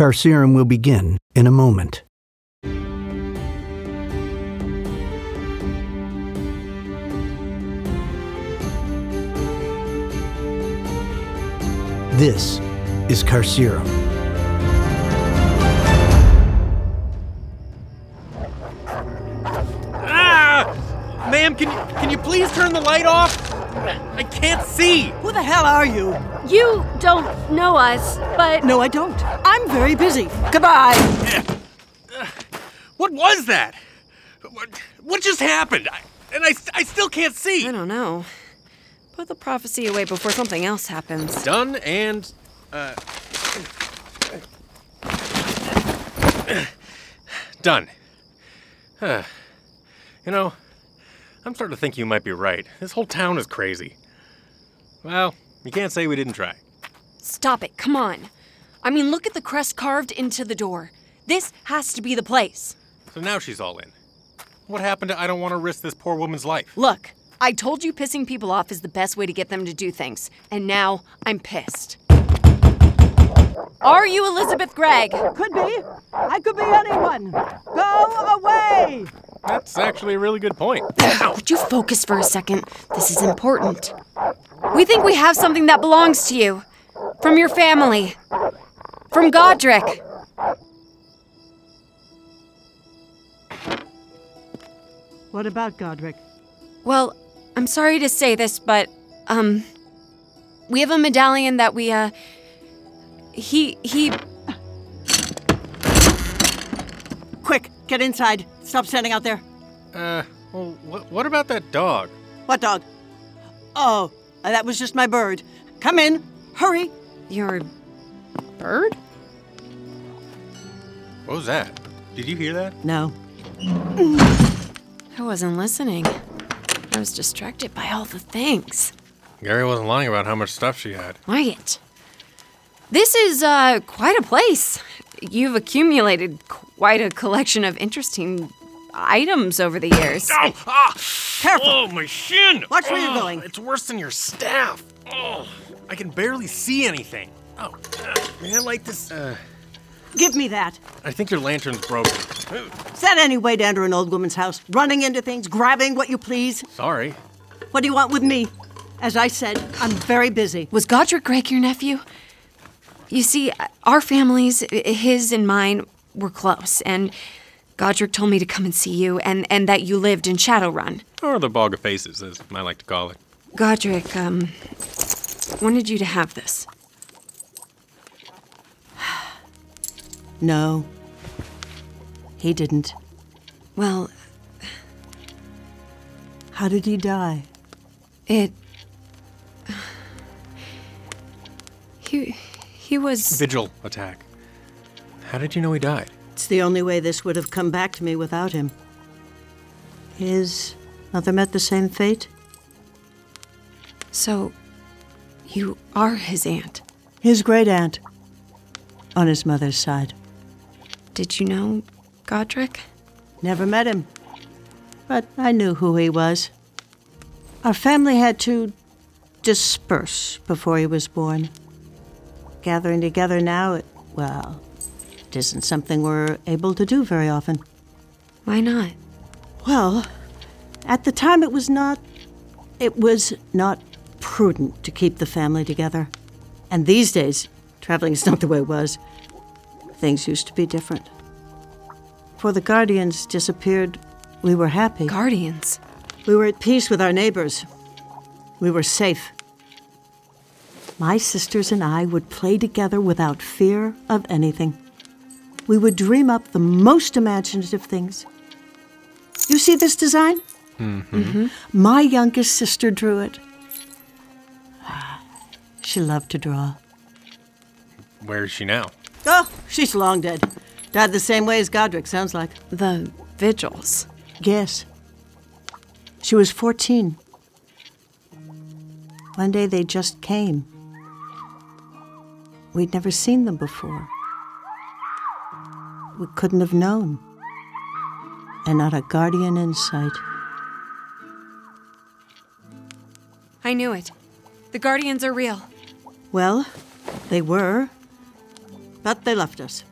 Carcerum will begin in a moment. This is Carcerum. Ah! Ma'am, can can you please turn the light off? I can't see. Who the hell are you? You don't know us, but No, I don't. I'm very busy. Goodbye. What was that? What, what just happened? I, and I, I still can't see. I don't know. Put the prophecy away before something else happens. Done and uh done. Huh. you know, I'm starting to think you might be right. This whole town is crazy. Well, you can't say we didn't try. Stop it, come on. I mean, look at the crest carved into the door. This has to be the place. So now she's all in. What happened to I don't want to risk this poor woman's life? Look, I told you pissing people off is the best way to get them to do things, and now I'm pissed. Are you Elizabeth Gregg? Could be. I could be anyone. Go away. That's actually a really good point. Would you focus for a second? This is important. We think we have something that belongs to you. From your family. From Godrick. What about Godrick? Well, I'm sorry to say this, but, um, we have a medallion that we, uh, he, he, Quick, get inside. Stop standing out there. Uh, well, what, what about that dog? What dog? Oh, that was just my bird. Come in. Hurry. your bird? What was that? Did you hear that? No. I wasn't listening. I was distracted by all the things. Gary wasn't lying about how much stuff she had. Right. This is, uh, quite a place. You've accumulated quite a collection of interesting items over the years. Ow! Ah! Careful. Oh, my shin! Watch where you're Oh, going. It's worse than your staff. Oh, I can barely see anything. Oh, uh, may I light this? Uh, Give me that. I think your lantern's broken. Is that any way to enter an old woman's house? Running into things, grabbing what you please? Sorry. What do you want with me? As I said, I'm very busy. Was Godrick Gregg your nephew? You see, our families, his and mine, were close, and Godrick told me to come and see you, and, and that you lived in Shadowrun. Or the Bog of Faces, as I like to call it. Godrick, um, wanted you to have this. No. He didn't. Well, How did he die? it. He. He was. Vigil attack. How did you know he died? It's the only way this would have come back to me without him. His mother met the same fate? So. You are his aunt. His great aunt. On his mother's side. Did you know Godrick? Never met him. But I knew who he was. Our family had to disperse before he was born. Gathering together now, it, well, it isn't something we're able to do very often. Why not? Well, at the time it was not it was not prudent to keep the family together. And these days, traveling is not the way it was. Things used to be different. Before the guardians disappeared, we were happy. Guardians. we were at peace with our neighbors. We were safe. My sisters and I would play together without fear of anything. We would dream up the most imaginative things. You see this design? Mm-hmm. My youngest sister drew it. She loved to draw. Where is she now? Oh, she's long dead. Died the same way as Godrick, sounds like. The vigils. Yes. She was 14. One day they just came. We'd never seen them before. We couldn't have known. And not a guardian in sight. I knew it. The Guardians are real. Well, they were. But they left us.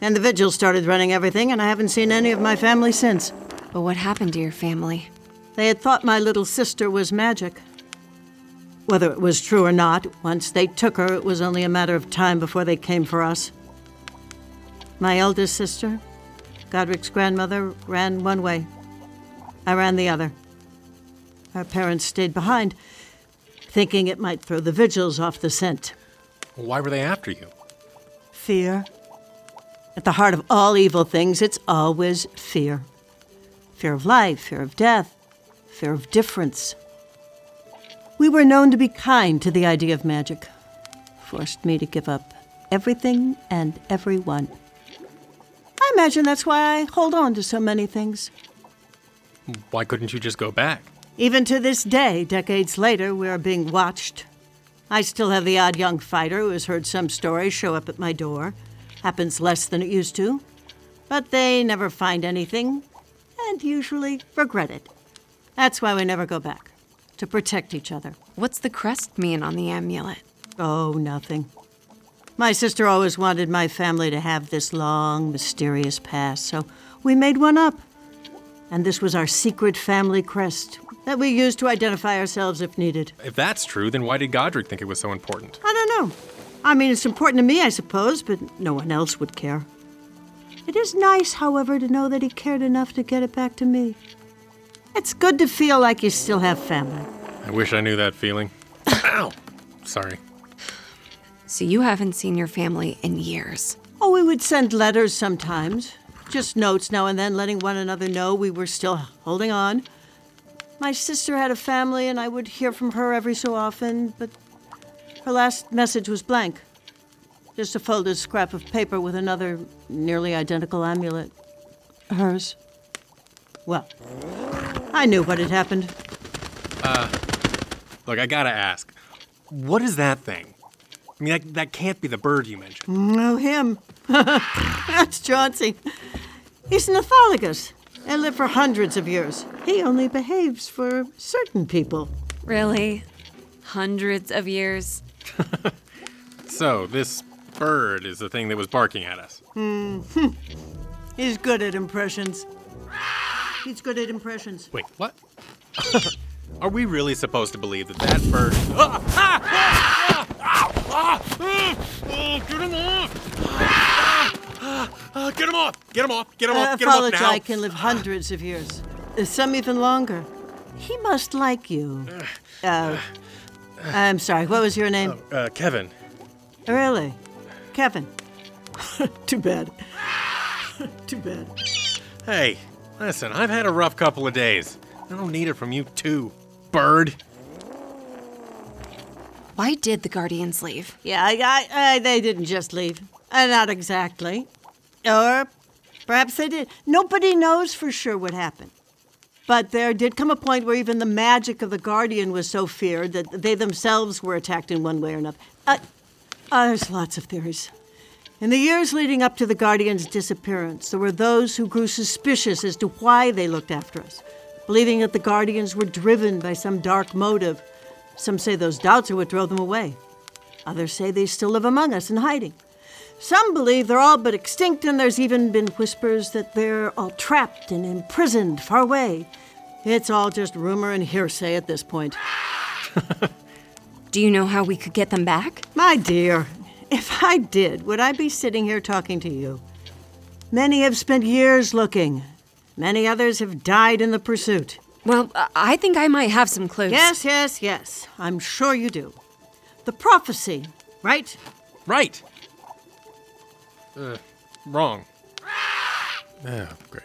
And the vigil started running everything, and I haven't seen any of my family since. But what happened to your family? They had thought my little sister was magic. Whether it was true or not, once they took her, it was only a matter of time before they came for us. My eldest sister, Godrick's grandmother, ran one way. I ran the other. Our parents stayed behind, thinking it might throw the vigils off the scent. Why were they after you? Fear. At the heart of all evil things, it's always fear fear of life, fear of death, fear of difference. We were known to be kind to the idea of magic, forced me to give up everything and everyone. I imagine that's why I hold on to so many things. Why couldn't you just go back? Even to this day, decades later, we are being watched. I still have the odd young fighter who has heard some story show up at my door. Happens less than it used to. But they never find anything, and usually regret it. That's why we never go back. To protect each other. What's the crest mean on the amulet? Oh, nothing. My sister always wanted my family to have this long, mysterious past, so we made one up. And this was our secret family crest that we used to identify ourselves if needed. If that's true, then why did Godrick think it was so important? I don't know. I mean, it's important to me, I suppose, but no one else would care. It is nice, however, to know that he cared enough to get it back to me. It's good to feel like you still have family. I wish I knew that feeling. Ow! Sorry. So you haven't seen your family in years. Oh, we would send letters sometimes. Just notes now and then, letting one another know we were still holding on. My sister had a family, and I would hear from her every so often, but her last message was blank. Just a folded scrap of paper with another nearly identical amulet. Hers. Well, I knew what had happened. Look, I gotta ask. What is that thing? I mean, that, that can't be the bird you mentioned. No, him. That's Chauncey. He's an orthologus and lived for hundreds of years. He only behaves for certain people. Really? Hundreds of years? So, this bird is the thing that was barking at us. hmm He's good at impressions. He's good at impressions. Wait, what? Are we really supposed to believe that that bird. Ah! Ah! Ah! Ah! Ah! Ah! Oh, get him off! Ah! Ah! Ah! Get him off! Get him off! Get him off! Get him off now! Orthologi can live hundreds of years, Uh, some even longer. He must like you. Uh, I'm sorry, what was your name? Uh, Kevin, Really? Kevin. Too bad. Too bad. hey, listen, I've had a rough couple of days. I don't need it from you, too, bird. Why did the Guardians leave? Yeah, I, I, I, they didn't just leave. Uh, not exactly. Or perhaps they did. Nobody knows for sure what happened. But there did come a point where even the magic of the Guardian was so feared that they themselves were attacked in one way or another. Uh, uh, there's lots of theories. In the years leading up to the Guardian's disappearance, there were those who grew suspicious as to why they looked after us, believing that the Guardians were driven by some dark motive. Some say those doubts are what drove them away. Others say they still live among us in hiding. Some believe they're all but extinct, and there's even been whispers that they're all trapped and imprisoned far away. It's all just rumor and hearsay at this point. Do you know how we could get them back? My dear, if I did, would I be sitting here talking to you? Many have spent years looking. Many others have died in the pursuit. Well, I- I think I might have some clues. Yes, yes, yes. I'm sure you do. The prophecy, right? Right. Uh, wrong. Oh, great.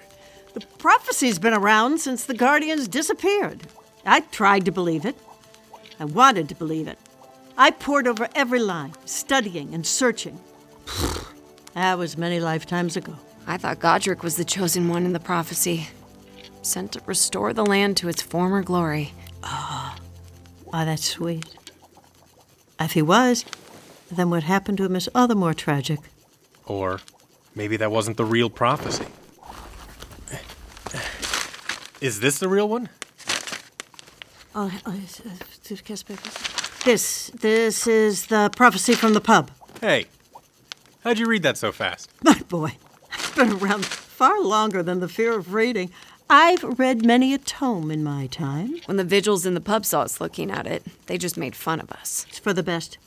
The prophecy's been around since the Guardians disappeared. I tried to believe it. I wanted to believe it. I pored over every line, studying and searching. that was many lifetimes ago. I thought Godrick was the chosen one in the prophecy, sent to restore the land to its former glory. Ah, Oh, that's sweet. If he was, then what happened to him is all the more tragic. Or maybe that wasn't the real prophecy. Is this the real one? Oh, oh, two cast papers. This, this is the prophecy from the pub. Hey, How'd you read that so fast? My boy, I've been around far longer than the fear of reading. I've read many a tome in my time. When the vigils in the pub saw us looking at it, they just made fun of us. It's for the best.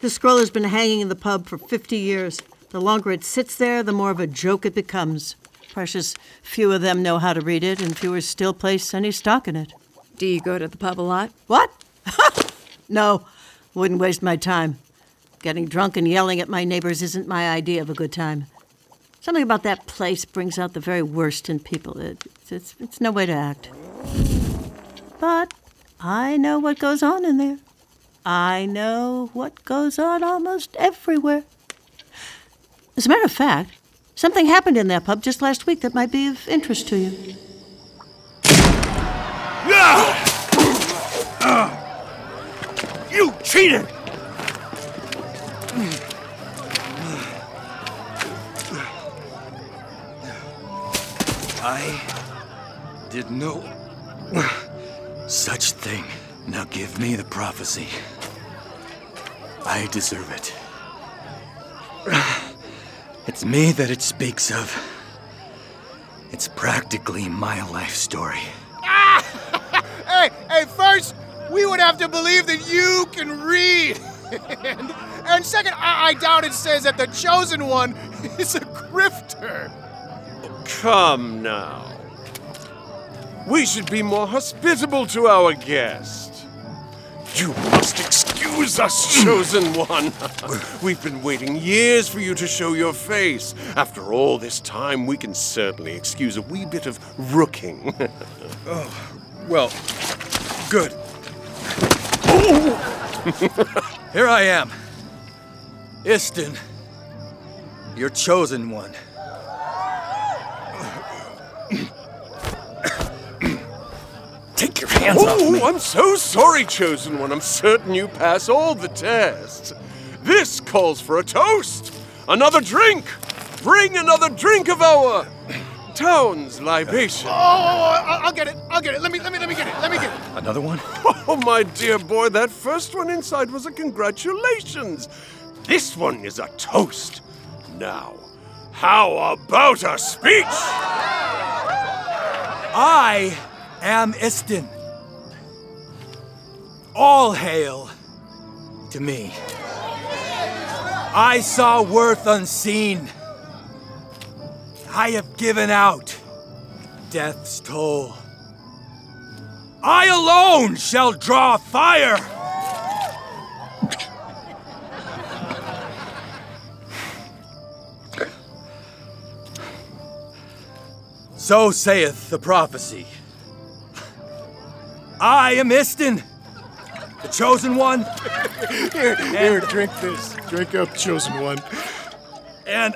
The scroll has been hanging in the pub for 50 years. The longer it sits there, the more of a joke it becomes. Precious few of them know how to read it, and fewer still place any stock in it. Do you go to the pub a lot? What? no, wouldn't waste my time. Getting drunk and yelling at my neighbors isn't my idea of a good time. Something about that place brings out the very worst in people. It, it's, it's no way to act. But I know what goes on in there. I know what goes on almost everywhere. As a matter of fact, something happened in that pub just last week that might be of interest to you. You ah! Cheated! I did no such thing. Now give me the prophecy. I deserve it. It's me that it speaks of. It's practically my life story. Would have to believe that you can read. and, and second, I, I doubt it says that the chosen one is a grifter. Come now. We should be more hospitable to our guest. You must excuse us, chosen one. We've been waiting years for you to show your face. After all this time, we can certainly excuse a wee bit of rooking. Oh, well, good. Here I am. Istin, your chosen one. Take your hands off me. Oh, I'm so sorry, chosen one. I'm certain you pass all the tests. This calls for a toast. Another drink. Bring another drink of our town's libation. Oh, oh, oh, oh I- I'll get it. I'll get it. Let me, let me, let me get it. Let me get it. Another one? Oh, my dear boy, that first one inside was a congratulations. This one is a toast. Now, how about a speech? I am Istin. All hail to me. I saw worth unseen. I have given out death's toll. I alone shall draw fire. So saith the prophecy. I am Istin, the chosen one, Here, here, drink this. Drink up, chosen one. and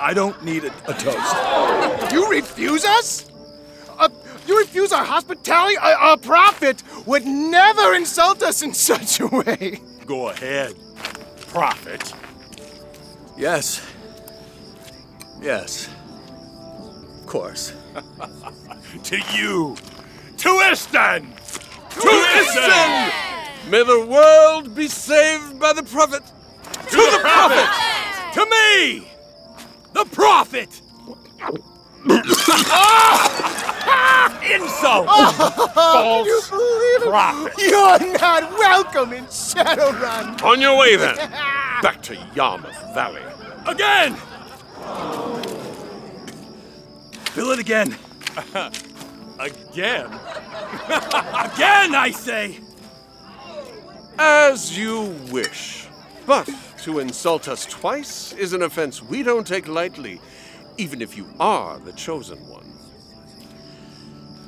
I don't need a, a toast. You refuse us? Uh, you refuse our hospitality? A, a prophet would never insult us in such a way. Go ahead, prophet. Yes. Yes. Of course. To you. To Istin! To Istin! May the world be saved by the prophet. To, the, prophet! To me! The prophet! Ah! Insult! Oh, False prophet. You're not welcome in Shadowrun. On your way then. Back to Yarmouth Valley. Again! Fill it again. Again? Again, I say! As you wish. But to insult us twice is an offense we don't take lightly, even if you are the chosen one.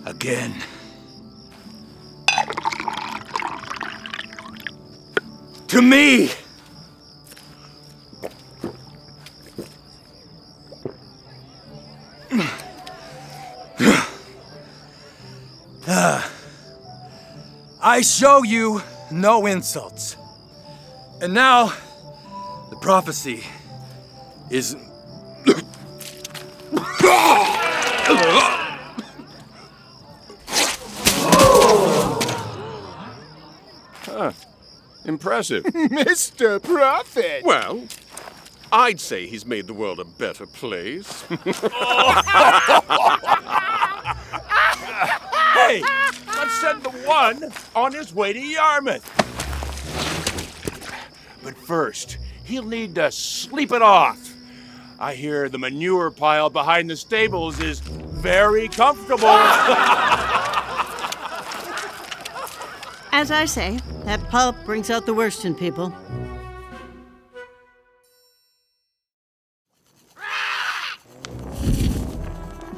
Again. To me! Ah. I show you no insults. And now, prophecy is. Impressive. Mr. Prophet. well, I'd say he's made the world a better place. Hey, let's send the one on his way to Yarmouth. But first, he'll need to sleep it off. I hear the manure pile behind the stables is very comfortable. As I say, that pulp brings out the worst in people.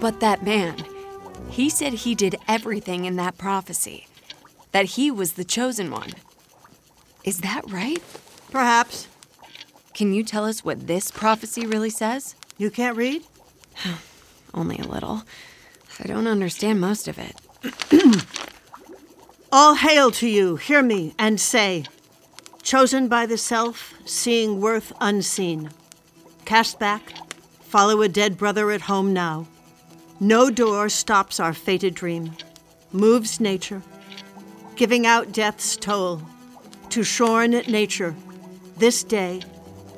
But that man, he said he did everything in that prophecy, that he was the chosen one. Is that right? Perhaps. Can you tell us what this prophecy really says? You can't read? Only a little. I don't understand most of it. All hail to you, hear me, and say, Chosen by the self, seeing worth unseen. Cast back, follow a dead brother at home now. No door stops our fated dream, moves nature, giving out death's toll. To shorn nature, this day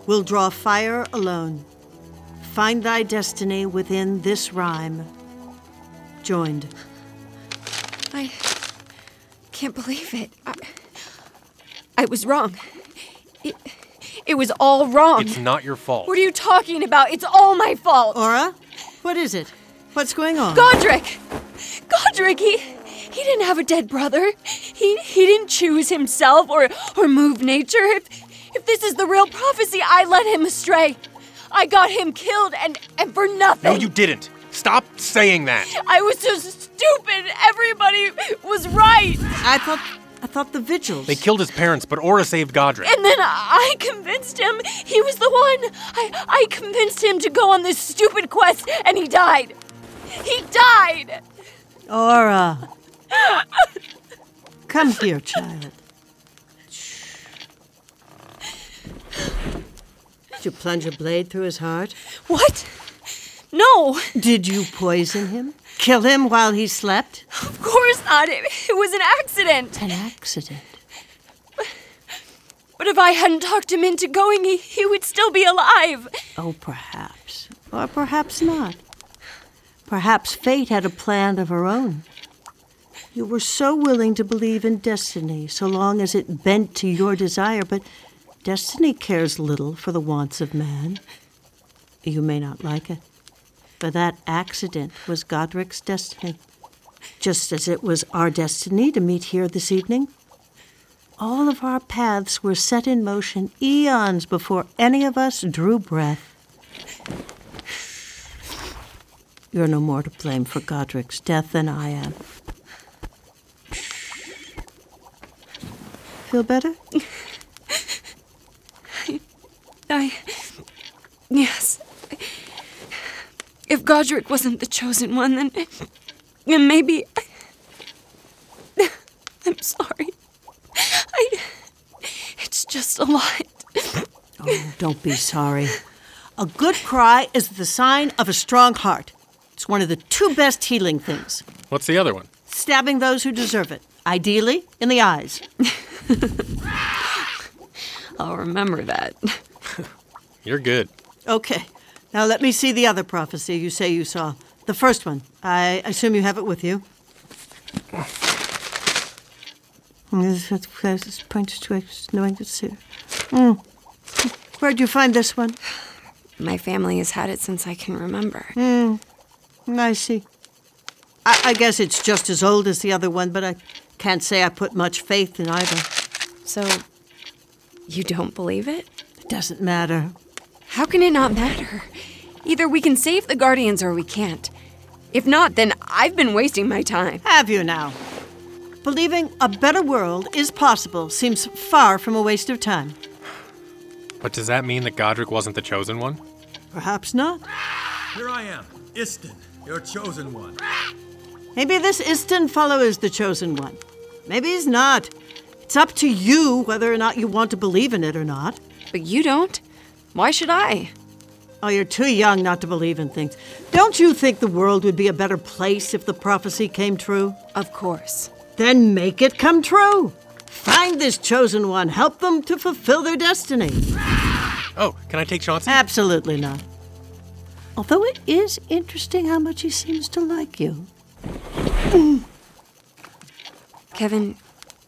will draw fire alone. Find thy destiny within this rhyme. Joined. I can't believe it. I, I was wrong. It, it was all wrong. It's not your fault. What are you talking about? It's all my fault. Ora, what is it? What's going on? Godrick! Godrick, he he didn't have a dead brother. He he didn't choose himself or or move nature. If if this is the real prophecy, I led him astray. I got him killed and and for nothing. No, you didn't. Stop saying that. I was so stupid. Everybody was right. I thought I thought the vigils. They killed his parents, but Ora saved Godrick. And then I convinced him he was the one. I I convinced him to go on this stupid quest and he died. He died. Ora. Come here, child. Did you plunge a blade through his heart? What? No, Did you poison him? Kill him while he slept? of course not. It, it was an accident. An accident. But if I hadn't talked him into going, he, he would still be alive. Oh, perhaps. Or perhaps not. Perhaps fate had a plan of her own. You were so willing to believe in destiny so long as it bent to your desire, but destiny cares little for the wants of man. You may not like it, but that accident was Godrick's destiny, just as it was our destiny to meet here this evening. All of our paths were set in motion eons before any of us drew breath. You're no more to blame for Godrick's death than I am. Feel better? I. Yes. If Godrick wasn't the chosen one, then. then maybe. I'm sorry. I. It's just a lot. Oh, don't be sorry. A good cry is the sign of a strong heart. It's one of the two best healing things. What's the other one? Stabbing those who deserve it, ideally in the eyes. I'll remember that. You're good. Okay, now let me see the other prophecy you say you saw. The first one. I assume you have it with you. Mm. Where'd you find this one? My family has had it since I can remember. I see. I, I guess it's just as old as the other one, but I can't say I put much faith in either. So. You don't believe it? It doesn't matter. How can it not matter? Either we can save the Guardians or we can't. If not, then I've been wasting my time. Have you now? Believing a better world is possible seems far from a waste of time. But does that mean that Godrick wasn't the chosen one? Perhaps not. Here I am, Istin, your chosen one. Maybe this Istin fellow is the chosen one. Maybe he's not. It's up to you whether or not you want to believe in it or not. But you don't. Why should I? Oh, you're too young not to believe in things. Don't you think the world would be a better place if the prophecy came true? Of course. Then make it come true. Find this chosen one, help them to fulfill their destiny. Oh, can I take Chauncey? Absolutely not. Although it is interesting how much he seems to like you. Kevin,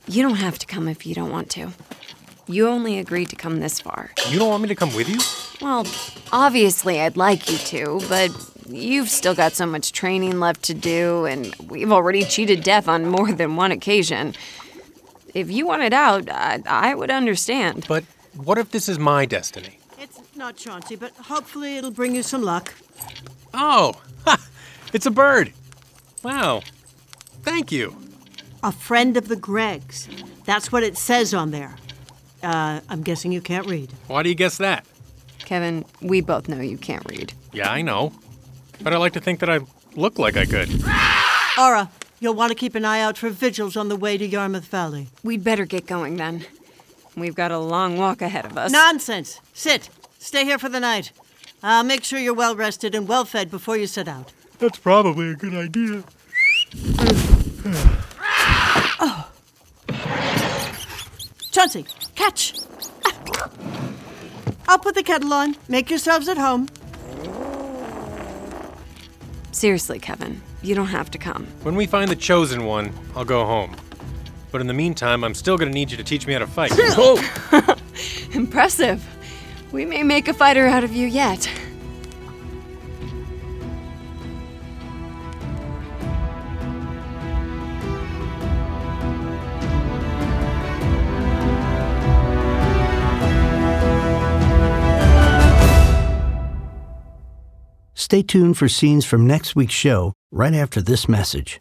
you don't have to come if you don't want to. You only agreed to come this far. You don't want me to come with you? Well, obviously, I'd like you to, but you've still got so much training left to do, and we've already cheated death on more than one occasion. If you wanted out, I, I would understand. But what if this is my destiny? It's not Chauncey, but hopefully it'll bring you some luck. Oh, ha, it's a bird. Wow. Thank you. A friend of the Greggs. That's what it says on there. Uh, I'm guessing you can't read. Why do you guess that? Kevin, we both know you can't read. Yeah, I know. But I like to think that I look like I could. Ora, you'll want to keep an eye out for vigils on the way to Yarmouth Valley. We'd better get going then. We've got a long walk ahead of us. Nonsense. Sit. Stay here for the night. I'll make sure you're well rested and well fed before you set out. That's probably a good idea. Chauncey, catch! Ah. I'll put the kettle on. Make yourselves at home. Seriously, Kevin, you don't have to come. When we find the chosen one, I'll go home. But in the meantime, I'm still gonna need you to teach me how to fight. Impressive. We may make a fighter out of you yet. Stay tuned for scenes from next week's show right after this message.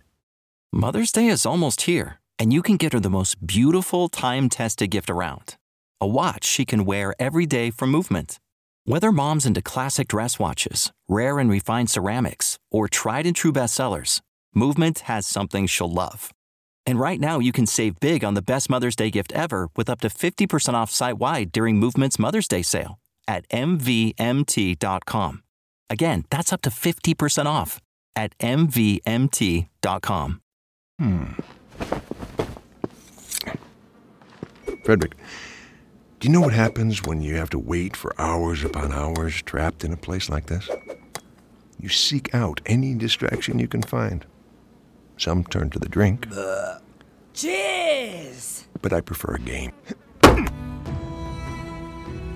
Mother's Day is almost here, and you can get her the most beautiful time tested gift around a watch she can wear every day from Movement. Whether mom's into classic dress watches, rare and refined ceramics, or tried and true bestsellers, Movement has something she'll love. And right now, you can save big on the best Mother's Day gift ever with up to 50% off site wide during Movement's Mother's Day sale at MVMT.com. Again, that's up to 50% off at MVMT.com. Hmm. Frederick, do you know what happens when you have to wait for hours upon hours trapped in a place like this? You seek out any distraction you can find. Some turn to the drink, Cheers! but I prefer a game.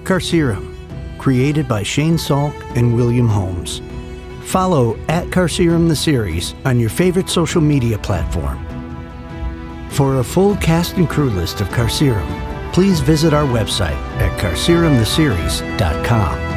Carcerum, created by Shane Salk and William Holmes. Follow at Carcerum the series on your favorite social media platform. For a full cast and crew list of Carcerum, please visit our website at carcerumtheseries.com.